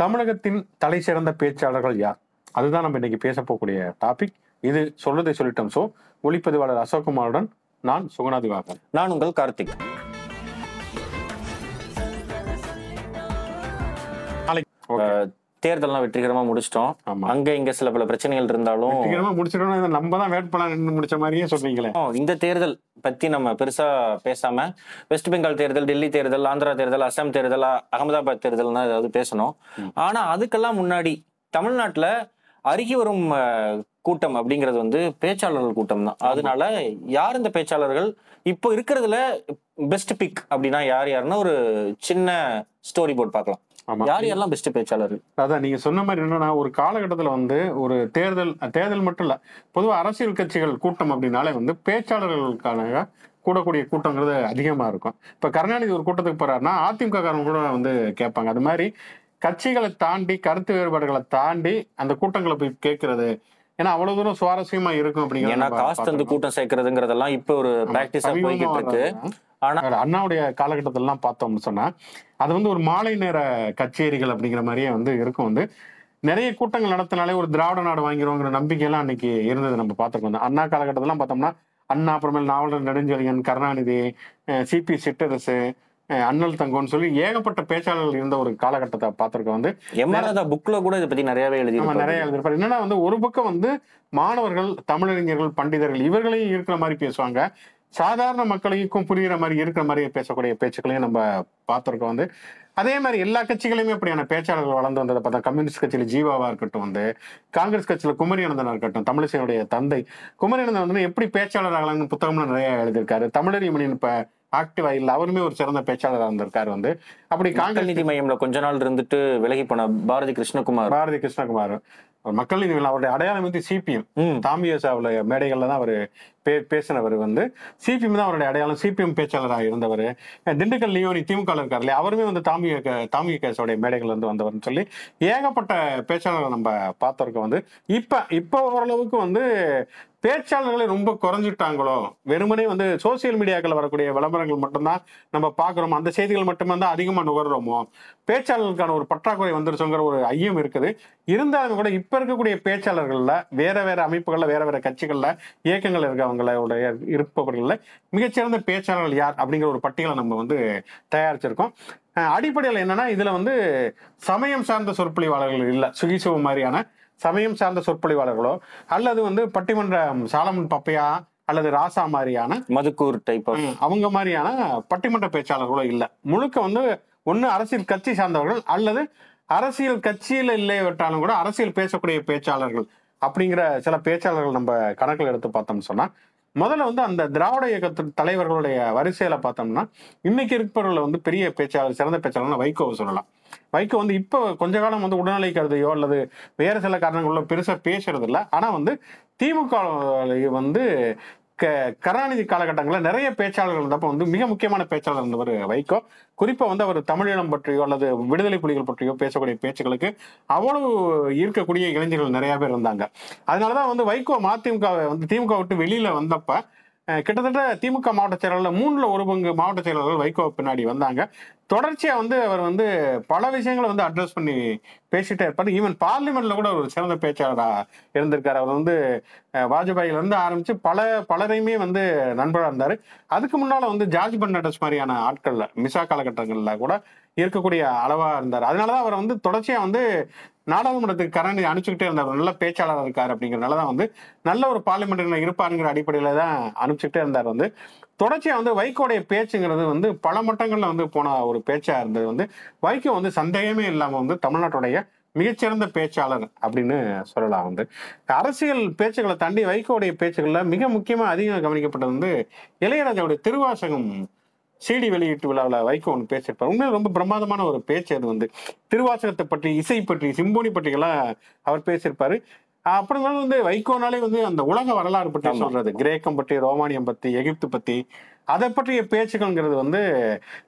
தமிழகத்தின் தலை சிறந்த பேச்சாளர்கள் யார்? அதுதான் நம்ம இன்னைக்கு பேச போகக்கூடிய டாபிக் இது சொல்றதை சொல்லிட்டோம். சோ ஒளிப்பதிவாளர் அசோக்குமாருடன் நான் சுகுணாதிவாகன் நான் உங்கள் கார்த்திக். நாளைக்கு தேர்தல்லாம் வெற்றிகரமா முடிச்சிட்டோம். அங்க இங்க சில பல பிரச்சனைகள் இருந்தாலும் இதை நம்ம தான் வேட்பாளர் முடிச்ச மாதிரியே சொல்றீங்களே. இந்த தேர்தல் பத்தி நம்ம பெருசா பேசாம வெஸ்ட் பெங்கால் தேர்தல் டெல்லி தேர்தல் ஆந்திரா தேர்தல் அசாம் தேர்தல் அகமதாபாத் தேர்தல் தான் ஏதாவது பேசணும். ஆனா அதுக்கெல்லாம் முன்னாடி தமிழ்நாட்டுல அருகி வரும் கூட்டம் அப்படிங்கிறது வந்து பேச்சாளர்கள் கூட்டம் தான். அதனால யார் இந்த பேச்சாளர்கள்? இப்போ இருக்கிறதுல பெஸ்ட் பிக் அப்படின்னா யார் யாருன்னா ஒரு சின்ன ஸ்டோரி போர்ட் பார்க்கலாம். யார் யாரெல்லாம் பெஸ்ட் பேச்சாளர்கள்? அதான் நீங்க சொன்ன மாதிரி என்னன்னா ஒரு காலகட்டத்துல வந்து ஒரு தேர்தல் தேர்தல் மட்டும் இல்ல பொதுவா அரசியல் கட்சிகள் கூட்டம் அப்படின்னாலே வந்து பேச்சாளர்களுக்கான கூடக்கூடிய கூட்டங்கிறது அதிகமா இருக்கும். இப்ப கருணாநிதி ஒரு கூட்டத்துக்கு போறாருன்னா அதிமுக காரங்க கூட வந்து கேட்பாங்க. அது மாதிரி கட்சிகளை தாண்டி கருத்து வேறுபாடுகளை தாண்டி அந்த கூட்டங்களை போய் கேட்கறது ஏன்னா அவ்வளவு தூரம் சுவாரஸ்யமா இருக்கும் அப்படிங்கிறது ஏன்னா காசு தந்து. கூட்டம் சேர்க்கறதுங்கிறதெல்லாம் இப்ப ஒரு பிராக்டிஸா போய்கிட்டு இருக்கு. ஆனா அண்ணாவுடைய காலகட்டத்திலாம் பார்த்தோம்னு சொன்னா அது வந்து ஒரு மாலை நேர கச்சேரிகள் அப்படிங்கிற மாதிரியே வந்து இருக்கும் வந்து நிறைய கூட்டங்கள் நடத்தினாலே ஒரு திராவிட நாடு வாங்கிடுவோங்கிற நம்பிக்கையெல்லாம் அன்னைக்கு இருந்தது நம்ம பார்த்துருக்கோம் அண்ணா காலகட்டத்திலாம் பார்த்தோம்னா அண்ணா அப்புறமேல் நாவலர் நெடுஞ்செழியன் கருணாநிதி சிபி சிட்டரசு அண்ணல் தங்கம்னு சொல்லி ஏகப்பட்ட பேச்சாளர்கள் இருந்த ஒரு காலகட்டத்தை பார்த்திருக்கோம். வந்து எம்ஆர் புக்ல கூட இதை பத்தி நிறையவே எழுதி நிறைய எழுதிருப்பாரு என்னன்னா வந்து ஒரு பக்கம் வந்து மாணவர்கள் தமிழறிஞர்கள் பண்டிதர்கள் இவர்களையும் இருக்கிற மாதிரி பேசுவாங்க. சாதாரண மக்களுக்கும் புரியுற மாதிரி இருக்கிற மாதிரி பேசக்கூடிய பேச்சுக்களையும் நம்ம பார்த்திருக்கோம் வந்து. அதே மாதிரி எல்லா கட்சிகளையுமே அப்படியான பேச்சாளர்கள் வளர்ந்து வந்ததை பார்த்தா கம்யூனிஸ்ட் கட்சியில ஜீவாவா இருக்கட்டும் வந்து காங்கிரஸ் கட்சியில குமரியானந்தனா இருக்கட்டும் தமிழிசையுடைய தந்தை குமரியானந்தன் வந்து எப்படி பேச்சாளர் ஆகலாம்னு புத்தகம்லாம் நிறைய எழுதியிருக்காரு. தமிழறி மணியன் இப்ப ஆக்டிவா இல்ல அவருமே ஒரு சிறந்த பேச்சாளராக இருந்திருக்காரு வந்து. அப்படி காங்கிரஸ் நீதி மையம்ல கொஞ்ச நாள் இருந்துட்டு விலகி போன பாரதி கிருஷ்ணகுமார். பாரதி கிருஷ்ணகுமார். மக்கள் நீதி அவருடைய அடையாளம் வந்து சிபிஎம் தாமியசாவுல மேடைகள்ல தான் அவர் பே பேசினவர் வந்து. சிபிஎம் தான் அவருடைய அடையாளம். சிபிஎம் பேச்சாளராக இருந்தவர். திண்டுக்கல் லியோனி திமுக இருக்கார் இல்லையா? அவருமே வந்து தாமிய தாமிய கேசோடைய மேடைகள் இருந்து வந்தவர்னு சொல்லி ஏகப்பட்ட பேச்சாளர்கள் நம்ம பார்த்திருக்கோம் வந்து. இப்ப இப்ப ஓரளவுக்கு வந்து பேச்சாளர்களே ரொம்ப குறைஞ்சிட்டாங்களோ வெறுமனே வந்து சோசியல் மீடியாக்கள் வரக்கூடிய விளம்பரங்கள் மட்டும்தான் நம்ம பார்க்குறோமோ? அந்த செய்திகள் மட்டுமே தான் அதிகமாக நுகர்றோமோ? பேச்சாளர்களுக்கான ஒரு பற்றாக்குறை வந்துருச்சுங்கிற ஒரு ஐயம் இருக்குது. இருந்தாலும் கூட இப்போ இருக்கக்கூடிய பேச்சாளர்களில் வேற வேற அமைப்புகளில் வேற வேற கட்சிகளில் இயக்கங்கள் இருக்கவங்களுடைய இருப்பவர்களில் மிகச்சிறந்த பேச்சாளர்கள் யார் அப்படிங்கிற ஒரு பட்டியலை நம்ம வந்து தயாரிச்சிருக்கோம். அடிப்படையில் என்னன்னா இதில் வந்து சமயம் சார்ந்த சொற்பொழிவாளர்கள் இல்லை சுகிசுவ மாதிரியான சமயம் சார்ந்த சொற்பொழிவாளர்களோ அல்லது வந்து பட்டிமன்ற சாலமன் பப்பையா அல்லது ராசா மாதிரியான மதுக்கூர் டைப் அவங்க மாதிரியான பட்டிமன்ற பேச்சாளர்களோ இல்ல. முழுக்க வந்து ஒண்ணு அரசியல் கட்சி சார்ந்தவர்கள் அல்லது அரசியல் கட்சியில இல்லைவிட்டாலும் கூட அரசியல் பேசக்கூடிய பேச்சாளர்கள். அப்படிங்கிற சில பேச்சாளர்கள் நம்ம கணக்கில் எடுத்து பார்த்தோம்னு சொன்னா முதல்ல வந்து அந்த திராவிட இயக்கத்து தலைவர்களுடைய வரிசையில பார்த்தோம்னா இன்னைக்கு இருப்பவர்கள் வந்து பெரிய பேச்சாளர் சிறந்த பேச்சாளர்னா வைகோவை சொல்லலாம். வைகோ வந்து இப்போ கொஞ்ச காலம் வந்து உடல்நிலை கருதையோ அல்லது வேற சில காரணங்களோ பெருசா பேசுறது இல்லை ஆனா வந்து திமுக வந்து கருணாநிதி காலகட்டங்களில் நிறைய பேச்சாளர்கள் இருந்தப்போ வந்து மிக முக்கியமான பேச்சாளர் இருந்தவர் வைகோ. குறிப்பாக வந்து அவர் தமிழீழம் பற்றியோ அல்லது விடுதலை புலிகள் பற்றியோ பேசக்கூடிய பேச்சுகளுக்கு அவ்வளவு ஈர்க்கக்கூடிய இளைஞர்கள் நிறைய பேர் இருந்தாங்க. அதனாலதான் வந்து வைகோ மதிமுக வந்து திமுக விட்டு வெளியில வந்தப்ப கிட்டத்தட்ட திமுக மாவட்ட செயலாளர் மூணுல ஒரு பங்கு மாவட்ட செயலாளர்கள் வைகோ பின்னாடி வந்தாங்க. தொடர்ச்சியா வந்து அவர் வந்து பல விஷயங்களை வந்து அட்ரஸ் பண்ணி பேசிட்டே இருப்பாரு. ஈவன் பார்லிமெண்ட்ல கூட ஒரு சிறந்த பேச்சாளரா இருந்திருக்காரு. அவர் வந்து அஹ், வாஜ்பாயில இருந்து ஆரம்பிச்சு பல பலரையுமே வந்து நண்பரா இருந்தாரு. அதுக்கு முன்னால வந்து ஜார்ஜ் பெர்னாண்டஸ் மாதிரியான ஆட்கள்ல மிசா காலகட்டங்கள்ல கூட இருக்கக்கூடிய அளவா இருந்தார். அதனாலதான் அவர் வந்து தொடர்ச்சியா வந்து நாடாளுமன்றத்துக்கு கரண்டி அனுப்பிச்சுக்கிட்டே இருந்தார். நல்ல பேச்சாளர் இருக்கார் அப்படிங்கிறனால தான் வந்து நல்ல ஒரு பார்லிமெண்ட் இருப்பாருங்கிற அடிப்படையில் தான் அனுப்பிச்சுக்கிட்டே இருந்தார் வந்து. தொடர்ச்சியாக வந்து வைகோடைய பேச்சுங்கிறது வந்து பல மட்டங்களில் வந்து போன ஒரு பேச்சாக இருந்தது வந்து. வைகோ வந்து சந்தேகமே இல்லாமல் வந்து தமிழ்நாட்டுடைய மிகச்சிறந்த பேச்சாளர் அப்படின்னு சொல்லலாம் வந்து. அரசியல் பேச்சுக்களை தாண்டி வைகோடைய பேச்சுகளில் மிக முக்கியமாக அதிகம் கவனிக்கப்பட்டது வந்து இளையராஜாவுடைய திருவாசகம் சிடி வெளியீட்டு விழாவில் வைகோ ஒன்று பேசியிருப்பார். உண்மையில ரொம்ப பிரமாதமான ஒரு பேச்சு அது வந்து. திருவாசகத்தை பற்றி இசை பற்றி சிம்போனி பற்றியெல்லாம் அவர் பேசியிருப்பாரு. அப்புறம் வந்து வைகோனாலே வந்து அந்த உலக வரலாறு பற்றி. சொல்றது. கிரேக்கம் பற்றி ரோமானியம் பத்தி எகிப்து பத்தி அதை பற்றிய பேச்சுக்கள்ங்கிறது வந்து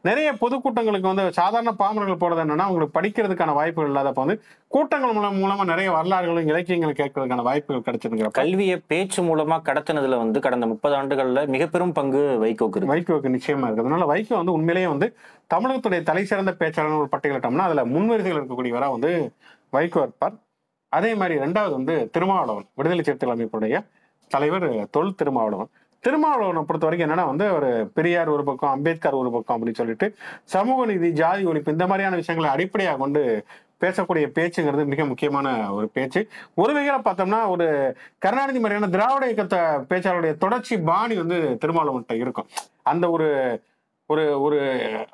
நிறைய பொதுக்கூட்டங்களுக்கு வந்து சாதாரண பாமரர்கள் போறது என்னன்னா அவங்களுக்கு படிக்கிறதுக்கான வாய்ப்புகள் இல்லாதப்ப வந்து கூட்டங்கள் மூலம் மூலமா நிறைய வரலாறுகளும் இலக்கியங்களும் கேட்கறதுக்கான வாய்ப்புகள் கிடைச்சிருக்கிறப்ப கல்வியை பேச்சு மூலமா கடத்தினதுல வந்து கடந்த முப்பது ஆண்டுகள்ல மிக பெரும் பங்கு வைகோக்கு வைகோவுக்கு நிச்சயமா இருக்கு. அதனால வைகோ வந்து உண்மையிலேயே வந்து தமிழகத்துடைய தலை சிறந்த பேச்சாளர் ஒரு பட்டியலிட்டோம்னா அதுல முன்வரிசையில் இருக்கக்கூடியவரா வந்து வைகோ இருப்பார். அதே மாதிரி ரெண்டாவது வந்து திருமாவளவன் விடுதலை சிறுத்தைகள் அமைப்புடைய தலைவர் தொல் திருமாவளவன். திருமாவளவனை பொறுத்த வரைக்கும் என்னன்னா வந்து ஒரு பெரியார் ஒரு பக்கம் அம்பேத்கர் ஒரு பக்கம் அப்படின்னு சொல்லிட்டு சமூக நீதி ஜாதி ஒழிப்பு இந்த மாதிரியான விஷயங்களை அடிப்படையாக கொண்டு பேசக்கூடிய பேச்சுங்கிறது மிக முக்கியமான ஒரு பேச்சு. ஒரு வகையில பார்த்தோம்னா ஒரு கருணாநிதி மாதிரியான திராவிட இயக்கத்தை பேச்சாளருடைய தொடர்ச்சி பாணி வந்து திருமாவளவன்கிட்ட இருக்கும். அந்த ஒரு ஒரு ஒரு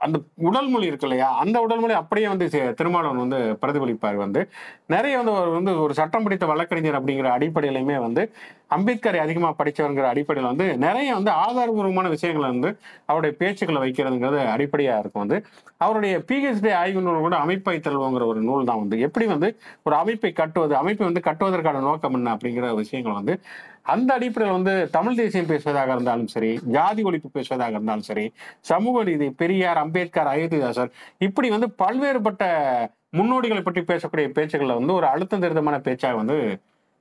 அந்த உடல் மொழி இருக்கு இல்லையா? அந்த உடல் மொழி அப்படியே வந்து திருமாவளவன் வந்து பிரதிபலிப்பார் வந்து. நிறைய வந்து அவர் வந்து ஒரு சட்டம் படித்த வழக்கறிஞர் அப்படிங்கிற அடிப்படையிலுமே வந்து அம்பேத்கரை அதிகமாக படித்தவருங்கிற அடிப்படையில் வந்து நிறைய வந்து ஆதாரபூர்வமான விஷயங்களை வந்து அவருடைய பேச்சுக்களை வைக்கிறதுங்கிறது அடிப்படையாக இருக்கும் வந்து. அவருடைய பிஹெச்டி ஆய்வு நூல் கூட அமைப்பை தருவோங்கிற ஒரு நூல் தான் வந்து. எப்படி வந்து ஒரு அமைப்பை கட்டுவது அமைப்பை வந்து கட்டுவதற்கான நோக்கம் என்ன அப்படிங்கிற விஷயங்கள் வந்து அந்த அடிப்படையில் வந்து தமிழ் தேசியம் பேசுவதாக இருந்தாலும் சரி ஜாதி ஒழிப்பு பேசுவதாக இருந்தாலும் சரி சமூக நீதி பெரியார் அம்பேத்கர் அயோத்திதாசர் இப்படி வந்து பல்வேறுபட்ட முன்னோடிகளை பற்றி பேசக்கூடிய பேச்சுக்களில் வந்து ஒரு அழுத்தம் திருத்தமான பேச்சாக வந்து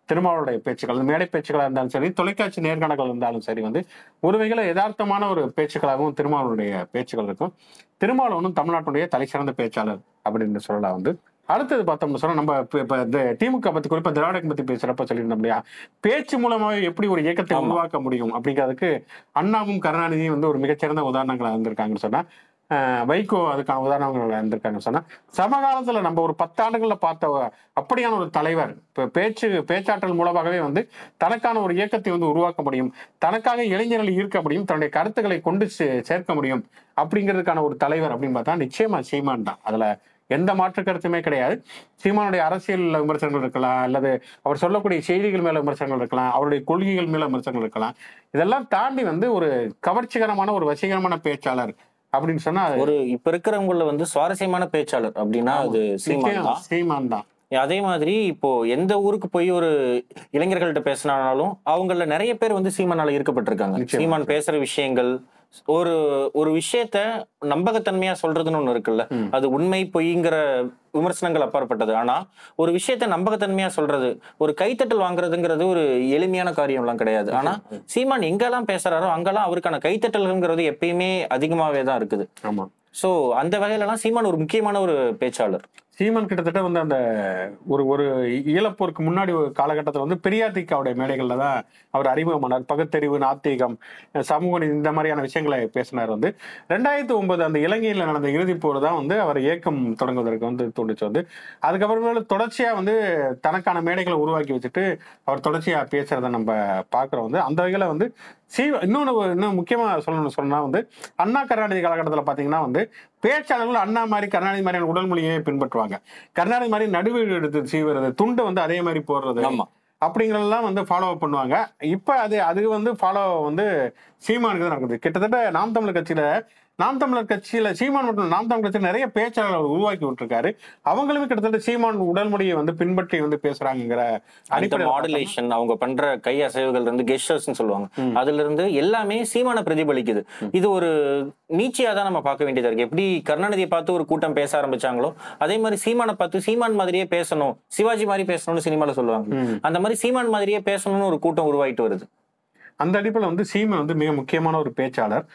திருமாவளுடைய பேச்சுக்கள் மேடை பேச்சுக்களாக இருந்தாலும் சரி தொலைக்காட்சி நேர்காணல்கள் இருந்தாலும் சரி வந்து ஒரு வகையில் யதார்த்தமான ஒரு பேச்சுக்களாகவும் திருமாவளுடைய பேச்சுக்கள் இருக்கும். திருமாவளவனும் தமிழ்நாட்டுடைய தலைசிறந்த பேச்சாளர் அப்படின்னு சொல்லலாம் வந்து. அடுத்தது பார்த்தோம்னு சொன்னா நம்ம இப்ப இப்ப இந்த திமுக பத்தி குறிப்பா திராவிடம் பத்தி பேசுறப்ப சொல்லியிருந்தோம் இல்லையா பேச்சு மூலமாவே எப்படி ஒரு இயக்கத்தை. உருவாக்க முடியும் அப்படிங்கிறதுக்கு அண்ணாவும் கருணாநிதியும் வந்து ஒரு மிகச்சிறந்த உதாரணங்களா இருந்திருக்காங்கன்னு சொன்னா வைகோ அதுக்கான உதாரணங்கள் இருந்திருக்காங்கன்னு சொன்னா சமகாலத்துல நம்ம ஒரு பத்தாண்டுகள்ல பார்த்த அப்படியான ஒரு தலைவர் இப்ப பேச்சு பேச்சாற்றல் மூலமாகவே வந்து தனக்கான ஒரு இயக்கத்தை வந்து உருவாக்க முடியும் தனக்காக இளைஞர்களை ஈர்க்க முடியும் தன்னுடைய கருத்துக்களை கொண்டு சேர்க்க முடியும் அப்படிங்கிறதுக்கான ஒரு தலைவர் அப்படின்னு பார்த்தா நிச்சயமா சீமான் தான் அதுல எந்த மாற்று கருத்துமே கிடையாது. சீமானுடைய அரசியல் விமர்சனங்கள் இருக்கலாம் அல்லது அவர் சொல்லக்கூடிய செய்திகள் மேல விமர்சனங்கள் இருக்கலாம் அவருடைய கொள்கைகள் மேல விமர்சனங்கள் இருக்கலாம். இதெல்லாம் தாண்டி வந்து ஒரு கவர்ச்சிகரமான ஒரு வசீகரமான பேச்சாளர் அப்படின்னு சொன்னா ஒரு இப்ப இருக்கிறவங்கள வந்து சுவாரஸ்யமான பேச்சாளர் அப்படின்னா அது சீமான் தான். சீமான் தான். அதே மாதிரி இப்போ எந்த ஊருக்கு போய் ஒரு இளைஞர்கள்ட்ட பேசினாலும் அவங்கள நிறைய பேர் வந்து சீமானால ஈர்க்கப்பட்டிருக்காங்க. சீமான் பேசுற விஷயங்கள் ஒரு ஒரு விஷயத்த நம்பகத்தன்மையா சொல்றதுன்னு ஒண்ணு இருக்குல்ல. அது உண்மை பொய்ங்கிற விமர்சனங்கள் அப்பாற்பட்டது. ஆனா ஒரு விஷயத்த நம்பகத்தன்மையா சொல்றது ஒரு கைத்தட்டல் வாங்குறதுங்கிறது ஒரு எளிமையான காரியம் எல்லாம் கிடையாது ஆனா சீமான் எங்கெல்லாம் பேசுறாரோ அங்கெல்லாம் அவருக்கான கைத்தட்டல்ங்கிறது எப்பயுமே அதிகமாவே தான் இருக்குது. ஆமா. சோ அந்த வகையில எல்லாம் சீமான் ஒரு முக்கியமான ஒரு பேச்சாளர். சீமான் கிட்டத்தட்ட வந்து அந்த ஒரு ஒரு ஈழப்போருக்கு முன்னாடி ஒரு காலகட்டத்தில் வந்து பெரியார் திக்காவுடைய மேடைகளில் தான் அவர் அறிமுகமானார். பகுத்தறிவு நாத்திகம் சமூக நீதி இந்த மாதிரியான விஷயங்களை பேசினார் வந்து. ரெண்டாயிரத்தி ஒன்பது அந்த இலங்கையில் நடந்த இறுதிப் போர் தான் வந்து அவர் இயக்கம் தொடங்குவதற்கு வந்து தோணுச்சு வந்து. அதுக்கப்புறமேல தொடர்ச்சியாக வந்து தனக்கான மேடைகளை உருவாக்கி வச்சுட்டு அவர் தொடர்ச்சியாக பேசுறத நம்ம பார்க்குறோம் வந்து. அந்த வகையில் வந்து சீ இன்னொன்று இன்னும் முக்கியமாக சொல்லணும் சொன்னால் வந்து அண்ணா கருணாநிதி காலகட்டத்தில் பார்த்தீங்கன்னா வந்து பேச்சாளர்கள் அண்ணா மாதிரி கருணாநிதி மாதிரியான உடல் மொழியை பின்பற்றுவாங்க. கருணாநிதி மாதிரி நடுவீடு எடுத்து சீவுறது துண்டை வந்து அதே மாதிரி போடுறது ஆமா. அப்படிங்கிறதெல்லாம் வந்து ஃபாலோ அப் பண்ணுவாங்க. இப்போ அது அது வந்து ஃபாலோ வந்து சீமானுக்கு தான் நடக்குது. கிட்டத்தட்ட நாம் தமிழர் கட்சியில நாம் தமிழர் கட்சியில சீமான் மற்றும் நாம் தமிழர் கட்சியில் நிறைய பேச்சாளர்கள் உருவாக்கி விட்டுருக்காரு. அவங்களுமே கிட்டத்தட்ட சீமான் உடல் மொழியை வந்து பின்பற்றி வந்து பேசுறாங்கிற அந்த மாடுலேஷன் அவங்க பண்ற கை அசைவுகள் இருந்து கெஸ்டர்ஸ் சொல்லுவாங்க. அதுல இருந்து எல்லாமே சீமான பிரதிபலிக்குது. இது ஒரு நீச்சியா தான் நம்ம பார்க்க வேண்டியதா இருக்கு. எப்படி கருணாநிதியை பார்த்து ஒரு கூட்டம் பேச ஆரம்பிச்சாங்களோ அதே மாதிரி சீமானை பார்த்து சீமான் மாதிரியே பேசணும் சிவாஜி மாதிரி பேசணும்னு சினிமால சொல்லுவாங்க. அந்த மாதிரி சீமான் மாதிரியே பேசணும்னு ஒரு கூட்டம் உருவாயிட்டு வருது. அந்த அடிப்படையில் வந்து சீமன் வந்து மிக முக்கியமான ஒரு பேச்சாளர்.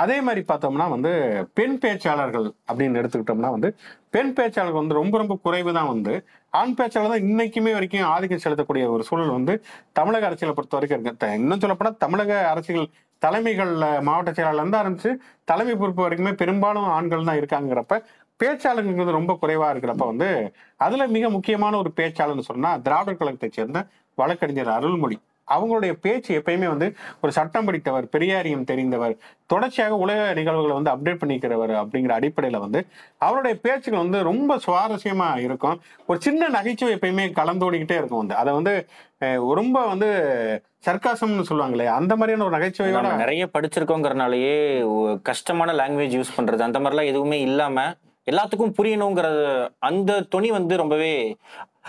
அதே மாதிரி பார்த்தோம்னா வந்து பெண் பேச்சாளர்கள் அப்படின்னு எடுத்துக்கிட்டோம்னா வந்து பெண் பேச்சாளர்கள் வந்து ரொம்ப ரொம்ப குறைவு தான் வந்து. ஆண் பேச்சாளர் தான் இன்னைக்குமே வரைக்கும் ஆதிக்கம் செலுத்தக்கூடிய ஒரு சூழல் வந்து தமிழக அரசியலை பொறுத்த வரைக்கும் இருக்கு. இன்னும் சொல்லப்போனால் தமிழக அரசியல் தலைமைகள்ல மாவட்ட செயலாளர்ல இருந்து இருந்துச்சு தலைமை பொறுப்பு வரைக்குமே பெரும்பாலும் ஆண்கள் தான் இருக்காங்கிறப்ப பேச்சாளர்கள் ரொம்ப குறைவா இருக்கிறப்ப வந்து அதுல மிக முக்கியமான ஒரு பேச்சாளர்னு சொன்னா திராவிடர் கழகத்தை சேர்ந்த வழக்கறிஞர் அருள்மொழி. அவங்களுடைய பேச்சு எப்பயுமே வந்து ஒரு சட்டம் படித்தவர் பெரியாரியம் தெரிந்தவர் தொடர்ச்சியாக உலக நிகழ்வுகளை வந்து அப்டேட் பண்ணிக்கிறவர் அப்படிங்கிற அடிப்படையில வந்து அவருடைய பேச்சுகள் வந்து ரொம்ப சுவாரஸ்யமா இருக்கும். ஒரு சின்ன நகைச்சுவை எப்பயுமே கலந்தோடிக்கிட்டே இருக்கும் வந்து. அதை வந்து ரொம்ப வந்து சர்க்காசம்னு சொல்லுவாங்களே அந்த மாதிரியான ஒரு நகைச்சுவையோட நிறைய படிச்சிருக்கோங்கிறனாலயே கஷ்டமான லாங்குவேஜ் யூஸ் பண்றது அந்த மாதிரிலாம் எதுவுமே இல்லாம எல்லாத்துக்கும் புரியணுங்கிற அந்த துணி வந்து ரொம்பவே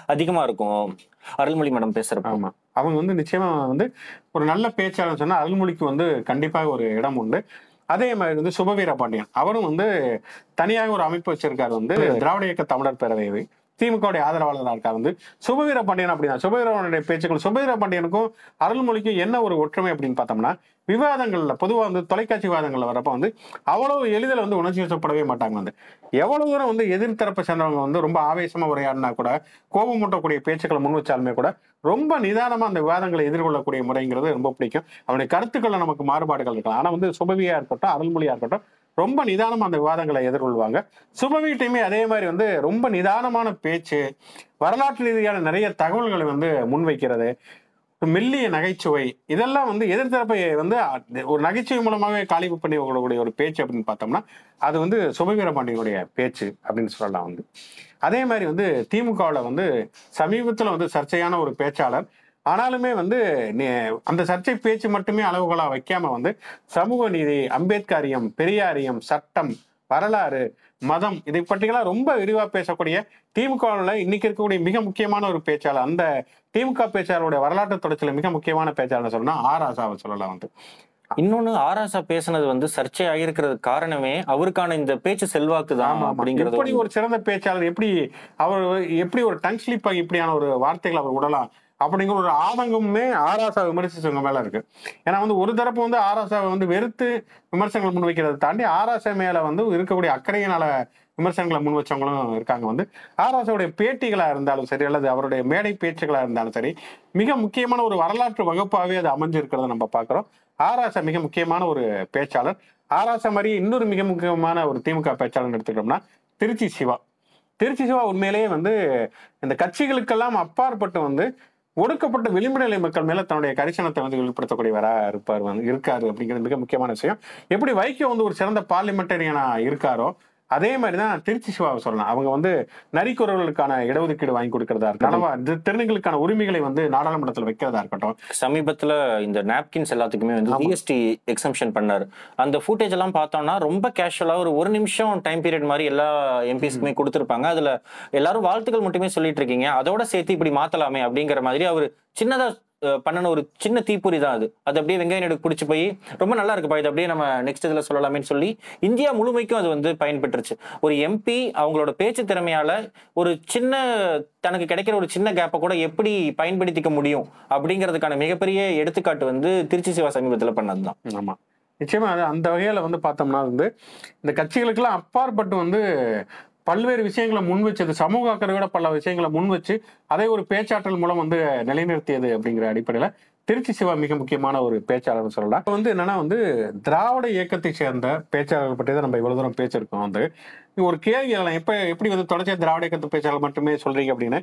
அதிகமா இருக்கும். அருள்மொழி மேடம் பேசுறப்போ. ஆமா. அவங்க வந்து நிச்சயமா வந்து ஒரு நல்ல பேச்சாளர் சொன்னா அருள்மொழிக்கு வந்து கண்டிப்பாக ஒரு இடம் உண்டு. அதே மாதிரி வந்து சுபவீர பாண்டியன். அவரும் வந்து தனியாக ஒரு அமைப்பு வச்சிருக்காரு வந்து திராவிட இயக்க தமிழர் பேரவை திமுகவுடைய ஆதரவாளராக இருக்கார் வந்து சுபவீர பாண்டியன் அப்படின்னா சுபவீரனுடைய பேச்சுக்கள் சுபவீர பாண்டியனுக்கும் அருள்மொழிக்கும் என்ன ஒரு ஒற்றுமை அப்படின்னு பார்த்தோம்னா விவாதங்களில் பொதுவாக வந்து தொலைக்காட்சி விவாதங்களில் வரப்ப வந்து அவ்வளவு எளிதில் வந்து உணர்ச்சி வசப்படவே மாட்டாங்க வந்து. எவ்வளவு தூரம் வந்து எதிர்த்தரப்பை சேர்ந்தவங்க வந்து ரொம்ப ஆவேசமாக உரையாடினா கூட கோபம் மூட்டக்கூடிய பேச்சுக்களை முன் வச்சாலுமே கூட ரொம்ப நிதானமாக அந்த விவாதங்களை எதிர்கொள்ளக்கூடிய முறைங்கிறது ரொம்ப பிடிக்கும். அவனுடைய கருத்துக்களில் நமக்கு மாறுபாடுகள் இருக்கலாம். ஆனால் வந்து சுபவியாக இருக்கட்டும் அருள்மொழியாக இருக்கட்டும் ரொம்ப நிதானமாக அந்த விவாதங்களை எதிர்கொள்வாங்க. சுபவீட்டையுமே அதே மாதிரி வந்து ரொம்ப நிதானமான பேச்சு வரலாற்று ரீதியான நிறைய தகவல்களை வந்து முன்வைக்கிறது மெல்லிய நகைச்சுவை இதெல்லாம் வந்து எதிர்த்தரப்பை வந்து ஒரு நகைச்சுவை மூலமாகவே காலிப்பு பண்ணி விடக்கூடிய ஒரு பேச்சு அப்படின்னு பார்த்தோம்னா அது வந்து சுபவீர பாண்டியனுடைய பேச்சு அப்படின்னு சொல்லலாம் வந்து. அதே மாதிரி வந்து திமுகவில் வந்து சமீபத்தில் வந்து சர்ச்சையான ஒரு பேச்சாளர் ஆனாலுமே வந்து அந்த சர்ச்சை பேச்சு மட்டுமே அளவுகளா வைக்காம வந்து சமூக நீதி அம்பேத்கரியம் பெரியாரியம் சட்டம் வரலாறு மதம் இதை பற்றியெல்லாம் ரொம்ப விரிவா பேசக்கூடிய திமுகவில் இன்னைக்கு இருக்கக்கூடிய மிக முக்கியமான ஒரு பேச்சாளர் அந்த திமுக பேச்சாளருடைய வரலாற்று தொடர்ச்சியில மிக முக்கியமான பேச்சாளர் சொல்லணும்னா ஆர் ஆசாவை சொல்லலாம் வந்து இன்னொன்னு ஆராசா பேசுனது வந்து சர்ச்சை ஆகிருக்கிறது காரணமே அவருக்கான இந்த பேச்சு செல்வாக்கு தான். அப்படிங்கிறது எப்படி ஒரு சிறந்த பேச்சாளர் எப்படி அவர் எப்படி ஒரு டங் ஸ்லிப் இப்படியான ஒரு வார்த்தைகளை அவர் விடலாம் அப்படிங்கிற ஒரு ஆதங்கமுமே ஆராசா விமர்சிச்சவங்க மேல இருக்கு. ஏன்னா வந்து ஒரு தரப்பு வந்து ஆராசாவை வந்து வெறுத்து விமர்சனங்களை முன்வைக்கிறதை தாண்டி ஆராசா மேல வந்து இருக்கக்கூடிய அக்கறையினால விமர்சனங்களை முன் வச்சவங்களும் இருக்காங்க வந்து. ஆராசாவுடைய பேட்டிகளா இருந்தாலும் சரி அல்லது அவருடைய மேடை பேச்சுகளா இருந்தாலும் சரி மிக முக்கியமான ஒரு வரலாற்று வகுப்பாகவே அது அமைஞ்சிருக்கிறத நம்ம பார்க்குறோம். ஆராசா மிக முக்கியமான ஒரு பேச்சாளர். ஆராசா மாதிரி இன்னொரு மிக முக்கியமான ஒரு திமுக பேச்சாளர் எடுத்துக்கிட்டோம்னா திருச்சி சிவா. திருச்சி சிவா உண்மையிலேயே வந்து இந்த கட்சிகளுக்கெல்லாம் அப்பாற்பட்டு வந்து ஒடுக்கப்பட்ட விளிம்பு நிலை மக்கள் மேல தன்னுடைய கரிசனத்தை வந்து வெளிப்படுத்தக்கூடியவரா இருப்பார் வந்து இருக்காரு அப்படிங்கிறது மிக முக்கியமான விஷயம். எப்படி வைகோ வந்து ஒரு சிறந்த பார்லிமெண்டரியனா இருக்காரோ அதே மாதிரி தான் திருச்சி சிவாவை சொல்லலாம். அவங்க வந்து நரிக்குறவர்களுக்கான இடஒதுக்கீடு வாங்கி கொடுக்கறதா இருக்கட்டும். நலவா- தி- திருநங்கைகளுக்கான உரிமைகளை வந்து நாடாளுமன்றத்தில் வைக்கிறதா இருக்கட்டும். சமீபத்துல இந்த நாப்கின்ஸ் எல்லாத்துக்குமே வந்து ஜிஎஸ்டி எக்ஸம்ஷன் பண்ணாரு. அந்த ஃபுட்டேஜ் எல்லாம் பார்த்தோம்னா ரொம்ப கேஷுவலா ஒரு ஒரு நிமிஷம் டைம் பீரியட் மாதிரி எல்லா எம்பிஸ்க்குமே கொடுத்துருப்பாங்க. அதுல எல்லாரும் வாழ்த்துக்கள் மட்டுமே சொல்லிட்டு இருக்கீங்க. அதோட சேர்த்து இப்படி மாத்தலாமே அப்படிங்கிற மாதிரி அவர் சின்னதா அஹ், பண்ணன ஒரு சின்ன தீப்பொறி தான் அது. அது அப்படியே வெங்காய நடுக்கு பிடிச்சி போய் ரொம்ப நல்லா இருக்குப்பா இது அப்படியே நம்ம நெக்ஸ்ட் இதுல சொல்லலாமேன்னு சொல்லி இந்தியா முழுமைக்கும் அது வந்து பயன்பெற்றுச்சு. ஒரு எம்பி அவங்களோட பேச்சு திறமையால ஒரு சின்ன தனக்கு கிடைக்கிற ஒரு சின்ன கேப்பை கூட எப்படி பயன்படுத்திக்க முடியும் அப்படிங்கிறதுக்கான மிகப்பெரிய எடுத்துக்காட்டு வந்து திருச்சி சிவா சமீபத்துல பண்ணதுதான். ஆமா. நிச்சயமா அது அந்த வகையில வந்து பார்த்தோம்னா வந்து இந்த கட்சிகளுக்கெல்லாம் அப்பாற்பட்டு வந்து பல்வேறு விஷயங்களை முன் வச்சது சமூக அக்கறையோட பல விஷயங்களை முன் வச்சு அதை ஒரு பேச்சாற்றல் மூலம் வந்து நிலைநிறுத்தியது அப்படிங்கிற அடிப்படையில திருச்சி சிவா மிக முக்கியமான ஒரு பேச்சாளர் சொல்லலாம். இப்ப வந்து என்னன்னா வந்து திராவிட இயக்கத்தை சேர்ந்த பேச்சாளர்கள் பற்றி தான் நம்ம இவ்வளவு தூரம் பேச்சிருக்கோம் வந்து ஒரு கேள்வி எல்லாம் எப்ப எப்படி வந்து தொடர்ச்சியா திராவிட இயக்கத்து பேச்சாளர் மட்டுமே சொல்றீங்க அப்படின்னு?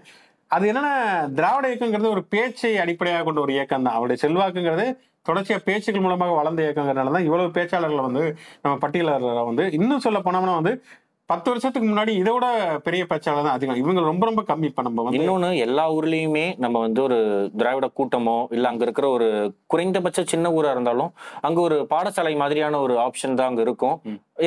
அது என்னன்னா திராவிட இயக்கங்கிறது ஒரு பேச்சை அடிப்படையாக கொண்ட ஒரு இயக்கம் தான். அவருடைய செல்வாக்குங்கிறது தொடர்ச்சியா பேச்சுகள் மூலமாக வளர்ந்த இயக்கங்கிறனால தான் இவ்வளவு பேச்சாளர்களை வந்து நம்ம பட்டியலில் வந்து இன்னும் சொல்ல போனோம்னா வந்து பத்து வருஷத்துக்கு முன்னாடி இதை விட பெரிய பேச்சாளர் தான் அதிகம். இவங்க ரொம்ப ரொம்ப கம்மி. இப்ப நம்ம வந்து இன்னொன்னு எல்லா ஊர்லயுமே நம்ம வந்து ஒரு திராவிட கூட்டமோ இல்ல அங்க இருக்கிற ஒரு குறைந்தபட்ச சின்ன ஊரா இருந்தாலும் அங்க ஒரு பாடசாலை மாதிரியான ஒரு ஆப்ஷன் தான் அங்க இருக்கும்.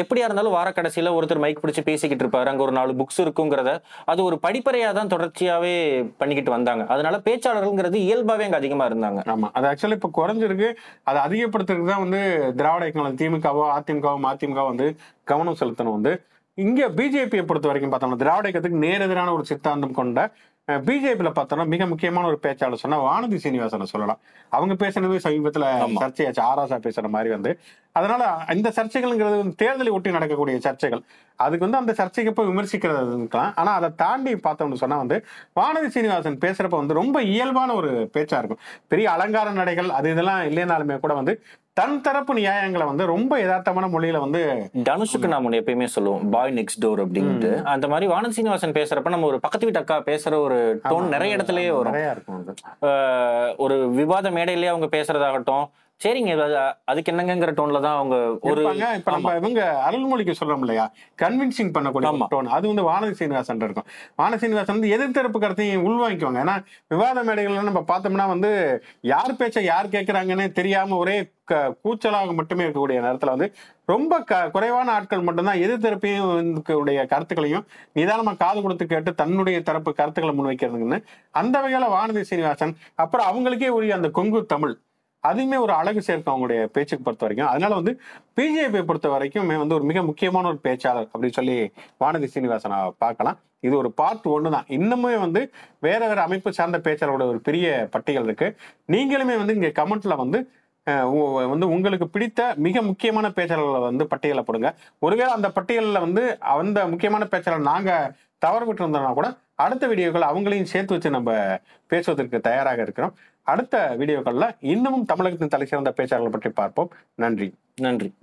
எப்படியா இருந்தாலும் வார கடைசியில ஒருத்தர் மைக் பிடிச்சு பேசிக்கிட்டு இருப்பாரு. அங்க ஒரு நாலு புக்ஸ் இருக்குங்கிறத அது ஒரு படிப்பறையா தான் தொடர்ச்சியாவே பண்ணிக்கிட்டு வந்தாங்க. அதனால பேச்சாளர்கள்ங்கிறது இயல்பாவே அங்க அதிகமா இருந்தாங்க. ஆமா. அது ஆக்சுவலி இப்ப குறைஞ்சிருக்கு. அதை அதிகப்படுத்துறதுக்கு தான் வந்து திராவிட இயக்கங்கள் திமுகவோ அதிமுகவோ மதிமுக வந்து கவனம் செலுத்தணும் வந்து. இங்க பிஜேபியை பொறுத்த வரைக்கும் பார்த்தோம்னா திராவிட இயக்கத்துக்கு நேரெதிரான ஒரு சித்தாந்தம் கொண்ட பிஜேபியில பார்த்தோம்னா மிக முக்கியமான ஒரு பேச்சாளர் சொன்னா வானதி சீனிவாசனை சொல்லலாம். அவங்க பேசுனது சமீபத்துல. சர்ச்சையாச்சு. ஆராசா பேசுற மாதிரி வந்து. அதனால இந்த சர்ச்சைகள்ங்கிறது தேர்தலை ஒட்டி நடக்கக்கூடிய சர்ச்சைகள். அதுக்கு வந்து அந்த சர்ச்சைக்கு போய் விமர்சிக்கிறது இருக்கலாம் ஆனா அதை தாண்டி பார்த்தோம்னு சொன்னா வந்து வானதி சீனிவாசன் பேசுறப்ப வந்து ரொம்ப இயல்பான ஒரு பேச்சா இருக்கும். பெரிய அலங்கார நடைகள் அது இதெல்லாம் இல்லைனாலுமே கூட வந்து தன் தரப்பு நியாயங்களை வந்து ரொம்ப யதார்த்தமான மொழியில வந்து தனுஷுக்கு நாம ஒண்ணு எப்பயுமே சொல்லுவோம் பாய் நெக்ஸ்ட் டோர் அப்படின்ட்டு. அந்த மாதிரி வானந்த் சீனிவாசன் பேசுறப்ப நம்ம ஒரு பக்கத்து வீட்டு அக்கா பேசுற ஒரு டோன் நிறைய இடத்துலயே வரும். ஒரு விவாத மேடையிலேயே அவங்க பேசுறதாகட்டும் சரிங்க அது- அதுக்கு என்னங்கிற டோன்ல தான் அவங்க ஒரு இப்ப நம்ம இவங்க அருள்மொழிக்கு சொல்றோம் இல்லையா? கன்வின்சிங் பண்ணக்கூடிய. டோன் அது வந்து வானதி சீனிவாசன் இருக்கும். வானதி சீனிவாசன் வந்து எதிர்த்தரப்பு கருத்தையும் உள்வாங்கிக்குவாங்க. ஏன்னா விவாத மேடைகள்ல நம்ம பார்த்தோம்னா வந்து யார் பேச்சை யார் கேட்கறாங்கன்னு தெரியாம ஒரே கூச்சலாக மட்டுமே இருக்கக்கூடிய நேரத்துல வந்து ரொம்ப க குறைவான ஆட்கள் மட்டும்தான் எதிர்த்தரப்பையும் இருக்கக்கூடிய கருத்துக்களையும் நிதானமா காது கொடுத்து கேட்டு தன்னுடைய தரப்பு கருத்துக்களை முன்வைக்கிறதுன்னு. அந்த வகையில வானதி சீனிவாசன் அப்புறம் அவங்களுக்கே உரிய அந்த கொங்கு தமிழ். அதுவுமே ஒரு அழகு சேர்க்கும் அவங்களுடைய பேச்சுக்கு பொறுத்த வரைக்கும். அதனால வந்து பிஜேபியை பொறுத்த வரைக்கும் வந்து ஒரு மிக முக்கியமான ஒரு பேச்சாளர் அப்படின்னு சொல்லி வானதி சீனிவாசனை பார்க்கலாம். இது ஒரு பார்ட் ஒன்று தான். இன்னுமே வந்து வேற வேற அமைப்பு சார்ந்த பேச்சாளரோட ஒரு பெரிய பட்டியல் இருக்கு. நீங்களுமே வந்து இங்கே கமெண்ட்ல வந்து வந்து உங்களுக்கு பிடித்த மிக முக்கியமான பேச்சாளர்களை வந்து பட்டியலை போடுங்க. ஒருவேளை அந்த பட்டியலில் வந்து அந்த முக்கியமான பேச்சாளர் நாங்கள் தவறு விட்டு இருந்தோம்னா கூட அடுத்த வீடியோக்கள் அவங்களையும் சேர்த்து வச்சு நம்ம பேசுவதற்கு தயாராக இருக்கிறோம். அடுத்த வீடியோக்களில் இன்னமும் தமிழகத்தின் தலை சிறந்த பற்றி பார்ப்போம். நன்றி. நன்றி.